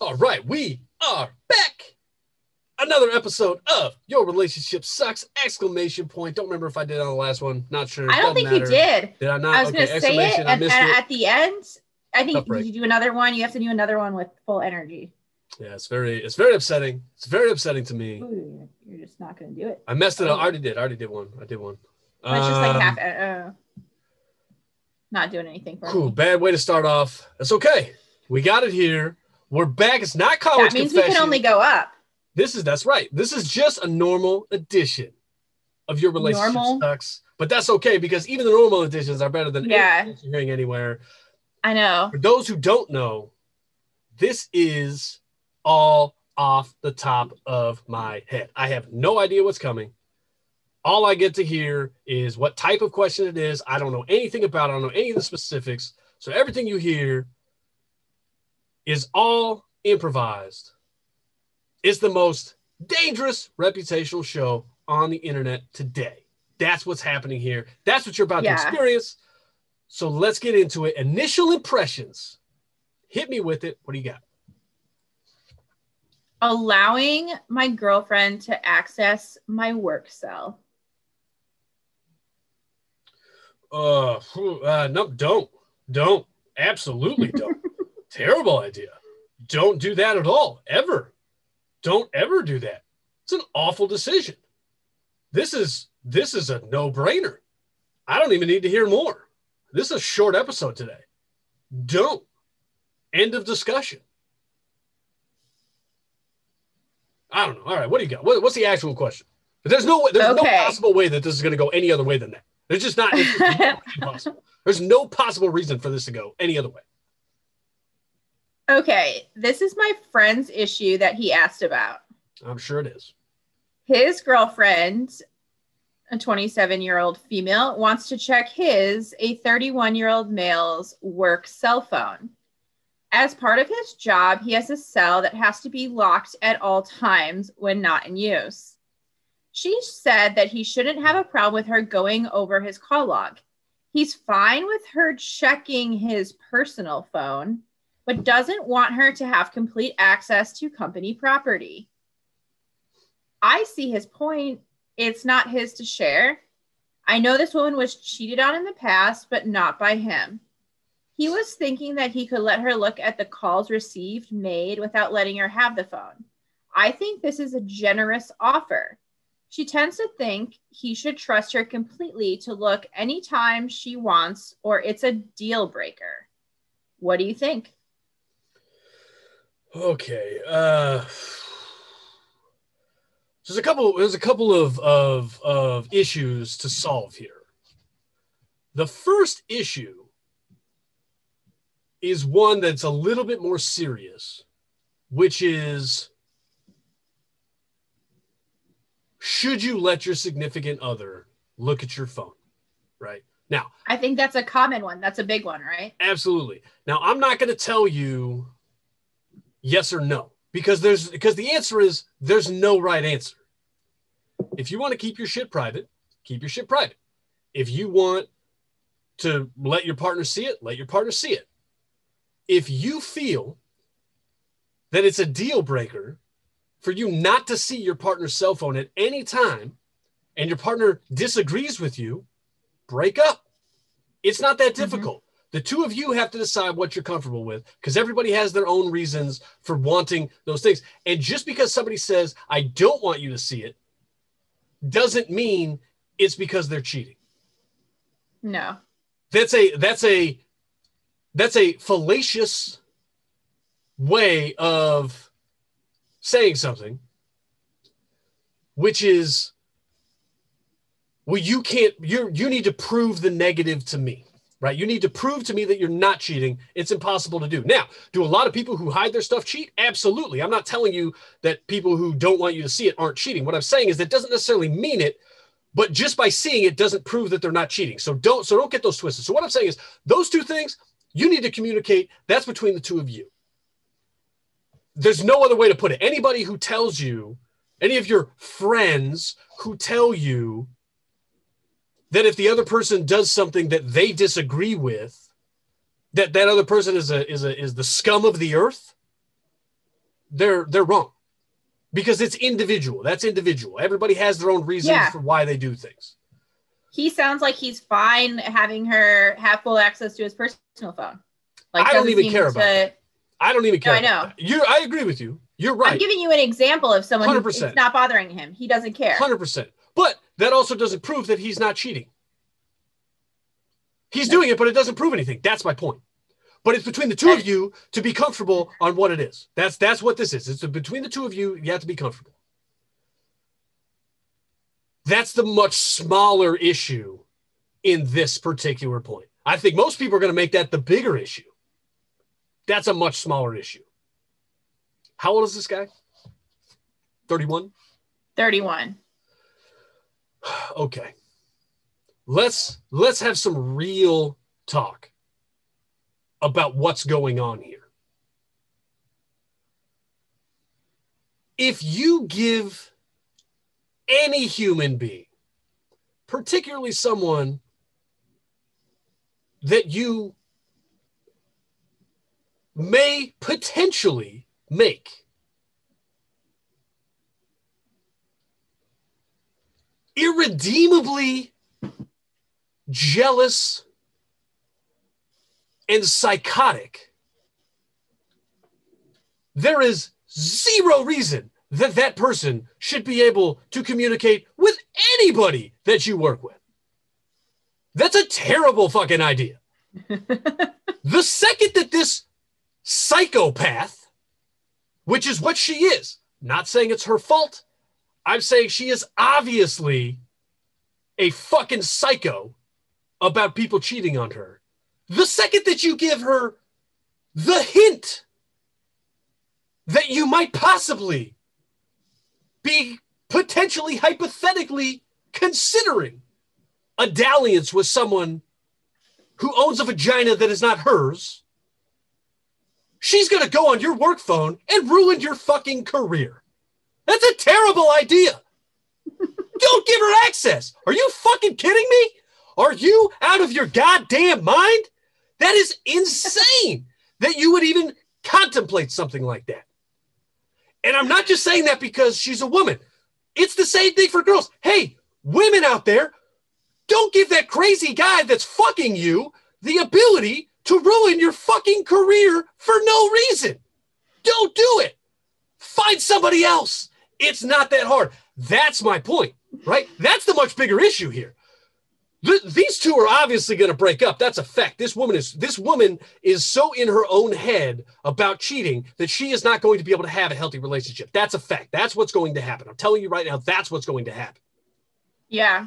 All right, we are back. Another episode of Your Relationship Sucks! Exclamation point. Don't remember if I did on the last one. Not sure. I don't Doesn't think matter. you did. Did I not? I was okay, going to say it. And, missed and it. at the end, I think Tough break. did you do another one? You have to do another one with full energy. Yeah, it's very, it's very upsetting. It's very upsetting to me. Ooh, you're just not going to do it. I messed it up. I already did. I already did one. I did one. But it's just like Um, half. Uh, not doing anything for Cool. me. Bad way to start off. That's okay. We got it here. We're back. It's not college That means confession. we can only go up. This is that's right. This is just a normal edition of your relationship Normal? sucks. But that's okay because even the normal editions are better than Yeah. anything you're hearing anywhere. I know. For those who don't know, this is all off the top of my head. I have no idea what's coming. All I get to hear is what type of question it is. I don't know anything about it. I don't know any of the specifics. So everything you hear is all improvised. It's the most dangerous reputational show on the internet today. That's what's happening here. That's what you're about Yeah. to experience. So let's get into it. Initial impressions. Hit me with it. What do you got? Allowing my girlfriend to access my work cell. Uh, uh no, don't. Don't. Absolutely don't. Terrible idea. Don't do that at all. Ever. Don't ever do that. It's an awful decision. This is this is a no-brainer. I don't even need to hear more. This is a short episode today. Don't. End of discussion. I don't know. All right, what do you got? What, what's the actual question? There's no there's no possible way that this is going to go any other way than that. There's just not. It's just not possible. There's no possible reason for this to go any other way. Okay, this is my friend's issue that he asked about. I'm sure it is. His girlfriend, a 27 year old female, wants to check his, a 31 year old male's work cell phone. As part of his job, he has a cell that has to be locked at all times when not in use. She said that he shouldn't have a problem with her going over his call log. He's fine with her checking his personal phone, but doesn't want her to have complete access to company property. I see his point. It's not his to share. I know this woman was cheated on in the past, but not by him. He was thinking that he could let her look at the calls received made without letting her have the phone. I think this is a generous offer. She tends to think he should trust her completely to look anytime she wants, or it's a deal breaker. What do you think? Okay. Uh, there's a couple. There's a couple of of of issues to solve here. The first issue is one that's a little bit more serious, which is should you let your significant other look at your phone? Right now, I think that's a common one. That's a big one, right? Absolutely. Now, I'm not going to tell you yes or no because there's because the answer is there's no right answer. If you want to keep your shit private, keep your shit private. If you want to let your partner see it, let your partner see it. If you feel that it's a deal breaker for you not to see your partner's cell phone at any time and your partner disagrees with you, break up. It's not that mm-hmm. difficult. The two of you have to decide what you're comfortable with because everybody has their own reasons for wanting those things. And just because somebody says, I don't want you to see it, doesn't mean it's because they're cheating. No. That's a that's a that's a fallacious way of saying something, which is well, you can't you you need to prove the negative to me. Right? You need to prove to me that you're not cheating. It's impossible to do. Now, do a lot of people who hide their stuff cheat? Absolutely. I'm not telling you that people who don't want you to see it aren't cheating. What I'm saying is that doesn't necessarily mean it, but just by seeing it doesn't prove that they're not cheating. So don't so don't get those twisted. So what I'm saying is those two things you need to communicate. That's between the two of you. There's no other way to put it. Anybody who tells you, any of your friends who tell you that if the other person does something that they disagree with, that that other person is a is a is the scum of the earth. they're they're wrong because it's individual. That's individual. Everybody has their own reasons Yeah. for why they do things. He sounds like he's fine having her have full access to his personal phone. Like I don't even care about to- I don't even No, care. I know. You, I agree with you. You're right. I'm giving you an example of someone 100%. it's not bothering him. He doesn't care. Hundred percent. But that also doesn't prove that he's not cheating. He's doing it, but it doesn't prove anything. That's my point. But it's between the two of you to be comfortable on what it is. That's that's what this is. It's between the two of you. You have to be comfortable. That's the much smaller issue in this particular point. I think most people are going to make that the bigger issue. That's a much smaller issue. How old is this guy? 31? 31. okay. Let's let's have some real talk about what's going on here. If you give any human being particularly someone that you may potentially make irredeemably jealous and psychotic, there is zero reason that that person should be able to communicate with anybody that you work with. That's a terrible fucking idea. the second that this psychopath, which is what she is, not saying it's her fault, I'm saying she is obviously a fucking psycho about people cheating on her. The second that you give her the hint that you might possibly be potentially hypothetically considering a dalliance with someone who owns a vagina that is not hers, she's going to go on your work phone and ruin your fucking career. That's a terrible idea. Don't give her access. Are you fucking kidding me? Are you out of your goddamn mind? That is insane that you would even contemplate something like that. And I'm not just saying that because she's a woman. It's the same thing for girls. Hey, women out there, don't give that crazy guy that's fucking you the ability to ruin your fucking career for no reason. Don't do it. Find somebody else. It's not that hard. That's my point, right? That's the much bigger issue here. Th- these two are obviously going to break up. That's a fact. This woman is this woman is so in her own head about cheating that she is not going to be able to have a healthy relationship. That's a fact. That's what's going to happen. I'm telling you right now, that's what's going to happen. Yeah.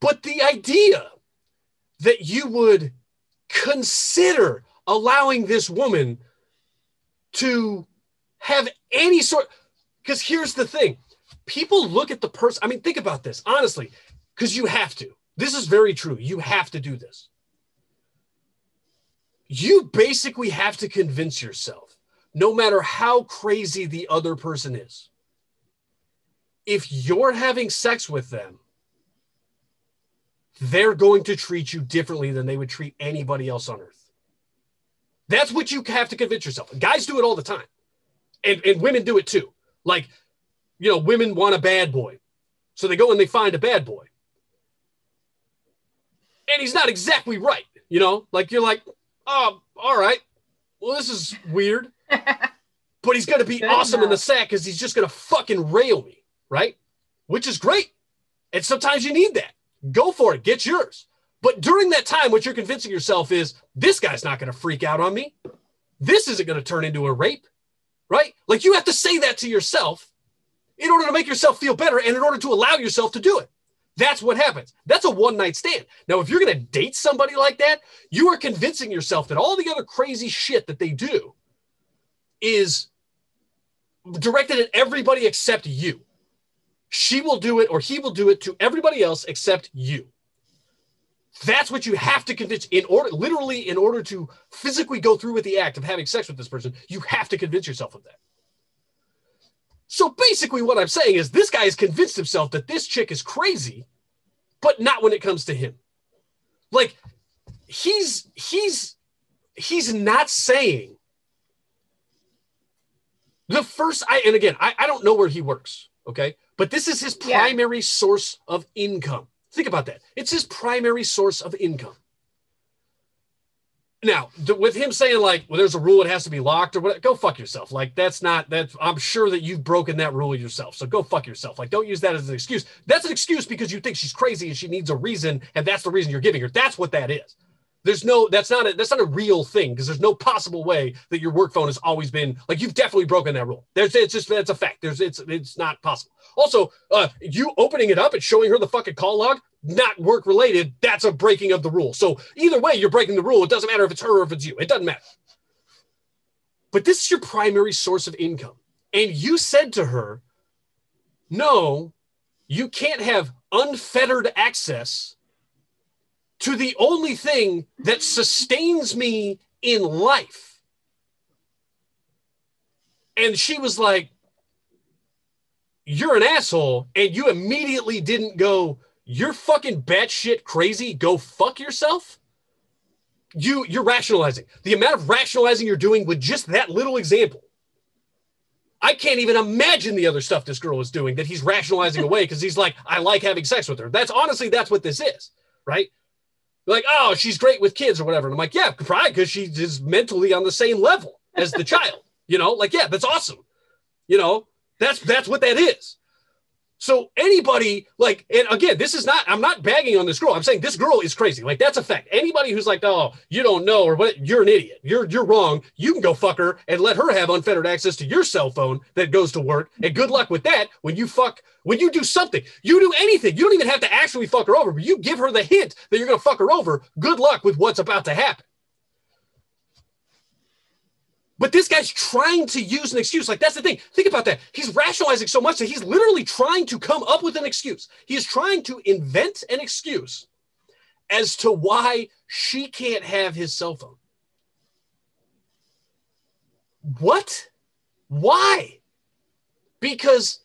But the idea that you would consider allowing this woman to have any sort because here's the thing people look at the person i mean think about this honestly because you have to this is very true you have to do this you basically have to convince yourself no matter how crazy the other person is if you're having sex with them they're going to treat you differently than they would treat anybody else on earth. That's what you have to convince yourself. Guys do it all the time. And, and women do it too. Like, you know, women want a bad boy. So they go and they find a bad boy. And he's not exactly right. You know, like you're like, oh, all right. Well, this is weird. But he's going to be Good awesome in the sack because he's just going to fucking rail me. Right. Which is great. And sometimes you need that go for it, get yours. But during that time, what you're convincing yourself is this guy's not going to freak out on me. This isn't going to turn into a rape, right? Like you have to say that to yourself in order to make yourself feel better and in order to allow yourself to do it. That's what happens. That's a one night stand. Now, if you're going to date somebody like that, you are convincing yourself that all the other crazy shit that they do is directed at everybody except you she will do it or he will do it to everybody else except you. That's what you have to convince in order, literally, in order to physically go through with the act of having sex with this person, you have to convince yourself of that. So basically, what I'm saying is this guy has convinced himself that this chick is crazy, but not when it comes to him. Like he's he's he's not saying The first, I and again, I, I don't know where he works, okay, but this is his Yeah. primary source of income. Think about that. It's his primary source of income. Now, th- with him saying like, "Well, there's a rule; it has to be locked," or what? Go fuck yourself. Like that's not that. I'm sure that you've broken that rule yourself. So go fuck yourself. Like don't use that as an excuse. That's an excuse because you think she's crazy and she needs a reason, and that's the reason you're giving her. That's what that is. There's no. That's not a. That's not a real thing because there's no possible way that your work phone has always been like you've definitely broken that rule. There's. It's just. That's a fact. There's. It's. It's not possible. Also, uh, you opening it up and showing her the fucking call log, not work related. That's a breaking of the rule. So either way, you're breaking the rule. It doesn't matter if it's her or if it's you. It doesn't matter. But this is your primary source of income, and you said to her, "No, you can't have unfettered access to the only thing that sustains me in life." And she was like, you're an asshole, and you immediately didn't go, you're fucking batshit crazy, go fuck yourself. You you're rationalizing. The amount of rationalizing you're doing with just that little example. I can't even imagine the other stuff this girl is doing that he's rationalizing away because he's like, I like having sex with her. That's honestly that's what this is, right? Like, oh, she's great with kids or whatever. And I'm like, yeah, probably because she is mentally on the same level as the child. You know, like, yeah, that's awesome. You know, that's that's what that is. So anybody like, and again, this is not. I'm not bagging on this girl. I'm saying this girl is crazy. Like that's a fact. Anybody who's like, oh, you don't know or what, you're an idiot. You're you're wrong. You can go fuck her and let her have unfettered access to your cell phone that goes to work. And good luck with that. When you fuck, when you do something, you do anything. You don't even have to actually fuck her over. But you give her the hint that you're gonna fuck her over. Good luck with what's about to happen. But this guy's trying to use an excuse. Like, that's the thing. Think about that. He's rationalizing so much that he's literally trying to come up with an excuse. He is trying to invent an excuse as to why she can't have his cell phone. What? Why? Because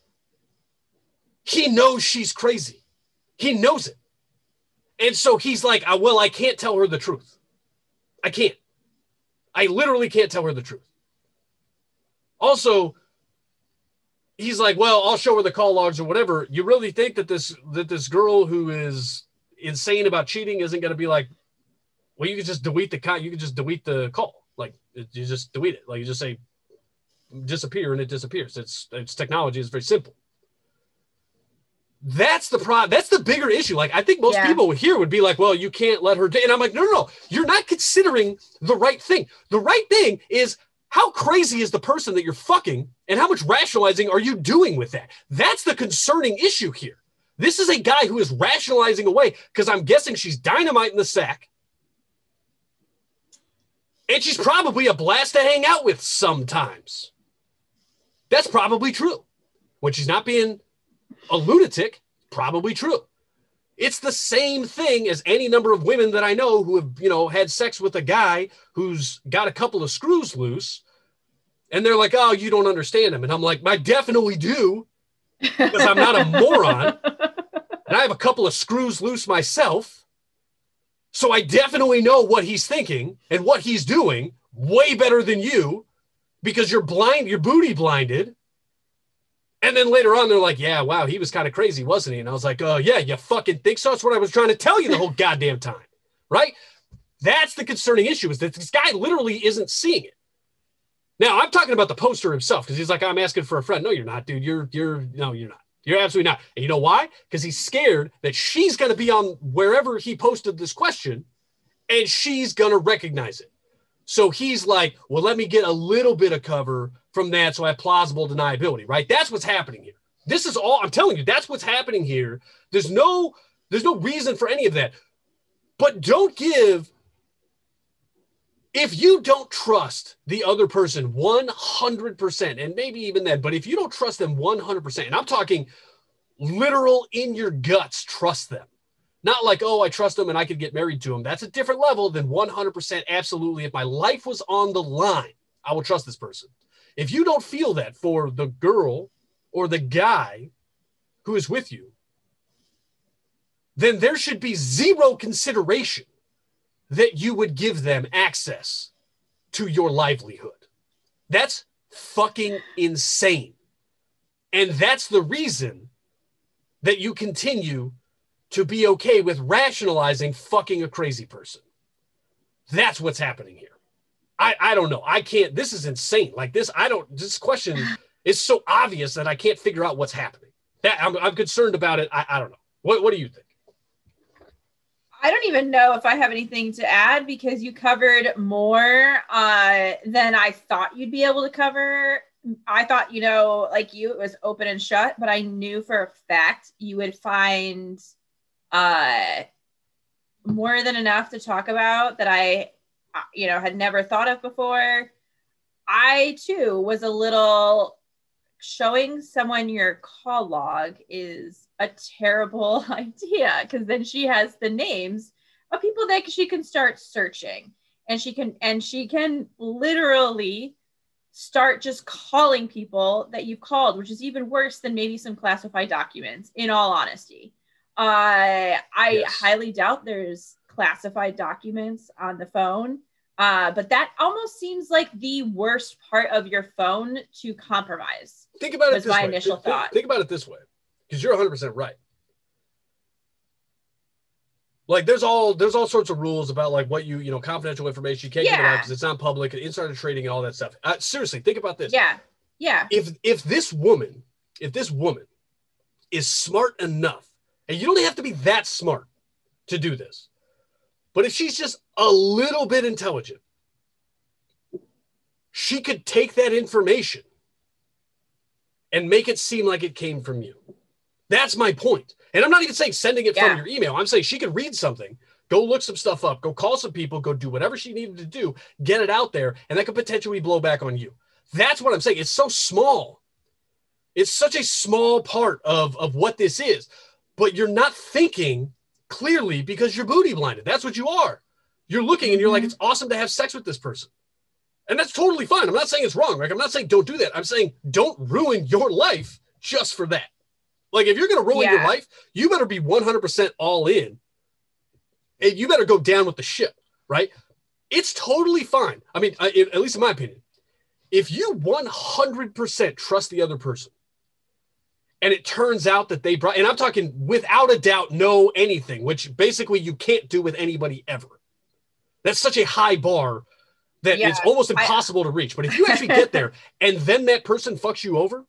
he knows she's crazy. He knows it. And so he's like, "Ah, well, I can't tell her the truth. I can't. I literally can't tell her the truth. Also, he's like, well, I'll show her the call logs or whatever. You really think that this that this girl who is insane about cheating isn't going to be like, well, you can just delete the con, you can just delete the call, like you just delete it, like you just say disappear and it disappears. It's it's technology. is very simple. That's the pro. That's the bigger issue. Like I think most Yeah. people here would be like, "Well, you can't let her." do-" And I'm like, "No, no, no. You're not considering the right thing. The right thing is how crazy is the person that you're fucking, and how much rationalizing are you doing with that? That's the concerning issue here. This is a guy who is rationalizing away because I'm guessing she's dynamite in the sack, and she's probably a blast to hang out with sometimes. That's probably true. When she's not being a lunatic, probably true. It's the same thing as any number of women that I know who have, you know, had sex with a guy who's got a couple of screws loose. And they're like, oh, you don't understand him. And I'm like, I definitely do, because I'm not a moron. And I have a couple of screws loose myself. So I definitely know what he's thinking and what he's doing way better than you because you're blind, you're booty blinded. And then later on, they're like, yeah, wow, he was kind of crazy, wasn't he? And I was like, oh, yeah, you fucking think so? That's what I was trying to tell you the whole goddamn time, right? That's the concerning issue is that this guy literally isn't seeing it. Now, I'm talking about the poster himself because he's like, I'm asking for a friend. No, you're not, dude. You're, you're, no, you're not. You're absolutely not. And you know why? Because he's scared that she's going to be on wherever he posted this question and she's going to recognize it. So he's like, well, let me get a little bit of cover from that so I have plausible deniability, right? That's what's happening here. This is all I'm telling you, that's what's happening here. There's no there's no reason for any of that. But don't give if you don't trust the other person 100% and maybe even then, but if you don't trust them 100%, and I'm talking literal in your guts, trust them. Not like, oh, I trust them and I could get married to him. That's a different level than 100% absolutely. If my life was on the line, I will trust this person. If you don't feel that for the girl or the guy who is with you, then there should be zero consideration that you would give them access to your livelihood. That's fucking insane. And that's the reason that you continue to be okay with rationalizing fucking a crazy person. That's what's happening here. I, I don't know. I can't. This is insane. Like this, I don't. This question is so obvious that I can't figure out what's happening. That I'm, I'm concerned about it. I, I don't know. What What do you think? I don't even know if I have anything to add because you covered more uh, than I thought you'd be able to cover. I thought, you know, like you, it was open and shut, but I knew for a fact you would find uh, more than enough to talk about that I, uh, you know, had never thought of before. I too was a little showing someone your call log is a terrible idea because then she has the names of people that she can start searching and she can and she can literally start just calling people that you've called which is even worse than maybe some classified documents in all honesty uh, i yes. highly doubt there's classified documents on the phone uh, but that almost seems like the worst part of your phone to compromise. Think about it. Was my way. initial think, thought. Think about it this way, because you're 100 percent right. Like there's all there's all sorts of rules about like what you you know confidential information you can't yeah. give it out because it's not public and insider trading and all that stuff. Uh, seriously, think about this. Yeah, yeah. If if this woman, if this woman is smart enough, and you don't have to be that smart to do this, but if she's just a little bit intelligent, she could take that information and make it seem like it came from you. That's my point. And I'm not even saying sending it yeah. from your email. I'm saying she could read something, go look some stuff up, go call some people, go do whatever she needed to do, get it out there, and that could potentially blow back on you. That's what I'm saying. It's so small. It's such a small part of, of what this is, but you're not thinking clearly because you're booty blinded. That's what you are. You're looking and you're like, mm-hmm. it's awesome to have sex with this person. And that's totally fine. I'm not saying it's wrong. Like, I'm not saying don't do that. I'm saying don't ruin your life just for that. Like, if you're going to ruin yeah. your life, you better be 100% all in. And you better go down with the ship, right? It's totally fine. I mean, I, at least in my opinion, if you 100% trust the other person, and it turns out that they brought and i'm talking without a doubt know anything which basically you can't do with anybody ever. That's such a high bar that yeah, it's almost impossible I, to reach. But if you actually get there and then that person fucks you over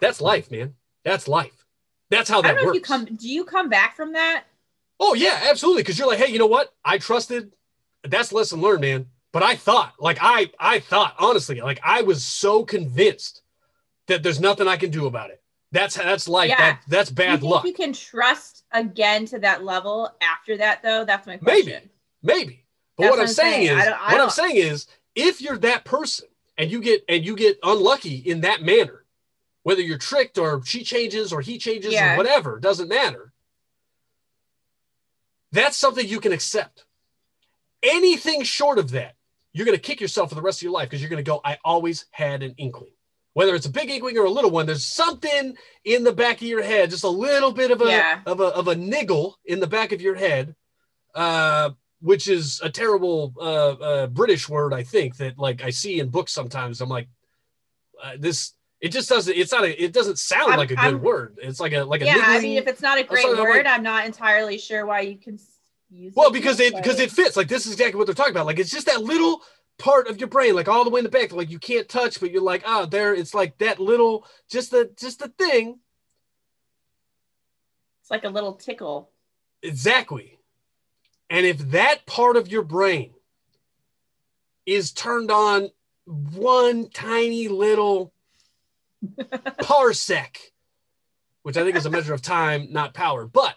that's life man. That's life. That's how that works you come do you come back from that? Oh yeah absolutely. Because you're like hey you know what? I trusted. That's lesson learned man. But i thought like i i thought honestly like i was so convinced that there's nothing I can do about it. That's that's life. Yeah. That, that's bad you luck. You can trust again to that level after that, though. That's my question. Maybe, maybe. But what, I'm, saying, saying is, I don't, I what I'm saying is, if you're that person and you get and you get unlucky in that manner, whether you're tricked or she changes or he changes yeah. or whatever, doesn't matter. That's something you can accept. Anything short of that, you're going to kick yourself for the rest of your life because you're going to go, I always had an inkling whether it's a big inkling or a little one, there's something in the back of your head, just a little bit of a yeah. of a of a niggle in the back of your head, uh, which is a terrible uh, uh, British word, I think that like I see in books sometimes. I'm like, uh, this it just doesn't. It's not. A, it doesn't sound I'm, like a good I'm, word. It's like a like a yeah. I mean, if it's not a great word, I'm, like, I'm not entirely sure why you can use. Well, because it because it fits. Like this is exactly what they're talking about. Like it's just that little part of your brain, like all the way in the back, like you can't touch, but you're like, oh, there, it's like that little, just the, just the thing. It's like a little tickle. Exactly. And if that part of your brain is turned on one tiny little parsec, which I think is a measure of time, not power, but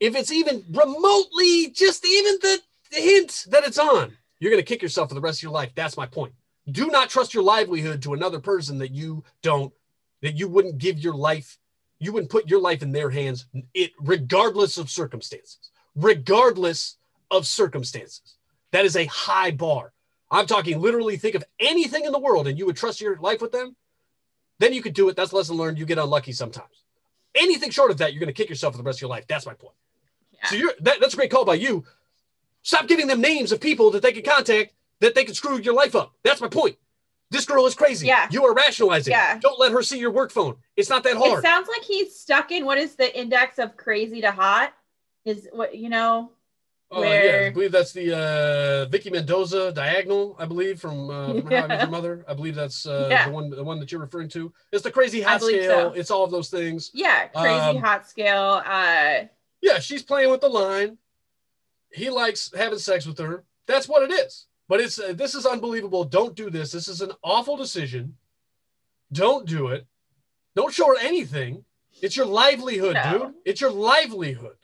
if it's even remotely, just even the hint that it's on, you're going to kick yourself for the rest of your life. That's my point. Do not trust your livelihood to another person that you don't, that you wouldn't give your life, you wouldn't put your life in their hands, it regardless of circumstances. Regardless of circumstances. That is a high bar. I'm talking literally think of anything in the world and you would trust your life with them, then you could do it. That's lesson learned. You get unlucky sometimes. Anything short of that, you're going to kick yourself for the rest of your life. That's my point. Yeah. So you're that, that's a great call by you. Stop giving them names of people that they can contact that they can screw your life up. That's my point. This girl is crazy. Yeah. You are rationalizing. Yeah. Don't let her see your work phone. It's not that hard. It sounds like he's stuck in what is the index of crazy to hot? Is what you know? Oh yeah, I believe that's the uh, Vicky Mendoza diagonal. I believe from, uh, from How I Met Your Mother. I believe that's uh, Yeah. the one the one that you're referring to. It's the crazy hot scale. so. It's all of those things. Yeah, crazy Um, hot scale. Uh, Yeah, she's playing with the line. He likes having sex with her. That's what it is. But it's uh, this is unbelievable. Don't do this. This is an awful decision. Don't do it. Don't show her anything. It's your livelihood, No. dude. It's your livelihood.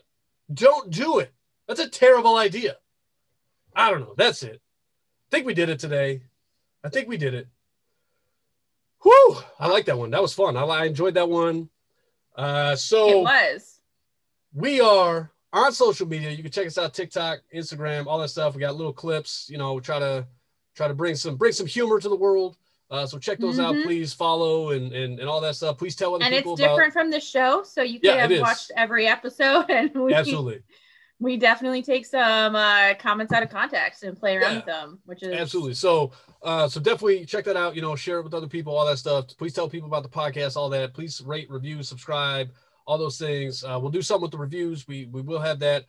Don't do it. That's a terrible idea. I don't know. That's it. I think we did it today. I think we did it. Whew. I like that one. That was fun. I, I enjoyed that one. Uh, it so was. we are on social media. You can check us out TikTok, Instagram, all that stuff. We got little clips. You know, try to try to bring some bring some humor to the world. Uh, so check those out, Mhm. please follow and, and and all that stuff. Please tell other people. And it's different from the show, so you could Yeah, have watched every episode, and we absolutely, we definitely take some uh, comments out of context and play around Yeah. with them, which is absolutely. So uh, so definitely check that out. You know, share it with other people, all that stuff. Please tell people about the podcast, all that. Please rate, review, subscribe, all those things. Uh, we'll do something with the reviews. We we will have that.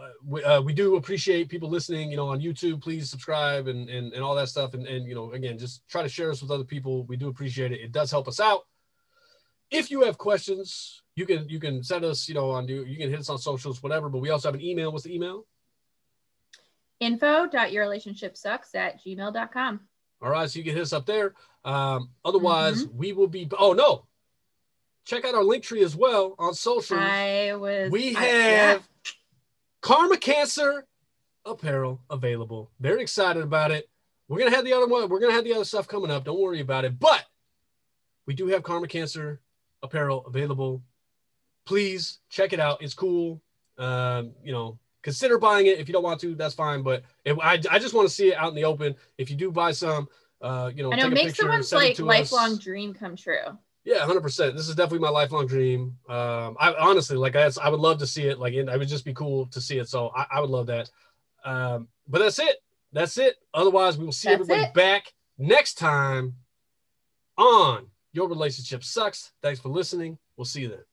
Uh, we, uh, we do appreciate people listening, you know, on YouTube. Please subscribe and, and, and all that stuff. And, and, you know, again, just try to share us with other people. We do appreciate it. It does help us out. If you have questions, you can, you can send us, you know, on, you, you can hit us on socials, whatever, but we also have an email. What's the email? info.yourrelationshipsucks at gmail.com. All right. So you can hit us up there. Um, otherwise we will be, oh no, check out our Linktree as well on social. I was we I- have Karma Cancer apparel available. Very excited about it. We're gonna have the other one. We're gonna have the other stuff coming up. Don't worry about it. But we do have Karma Cancer apparel available. Please check it out. It's cool. Um, you know, consider buying it. If you don't want to, that's fine. But if, I, I just want to see it out in the open. If you do buy some, uh, you know, I know take make picture, someone's like lifelong us. dream come true. Yeah, hundred percent. This is definitely my lifelong dream. Um, I honestly like that's I would love to see it. Like, and I would just be cool to see it. So I, I would love that. Um, but that's it. That's it. Otherwise, we will see That's everybody it. back next time on Your Relationship Sucks. Thanks for listening. We'll see you then.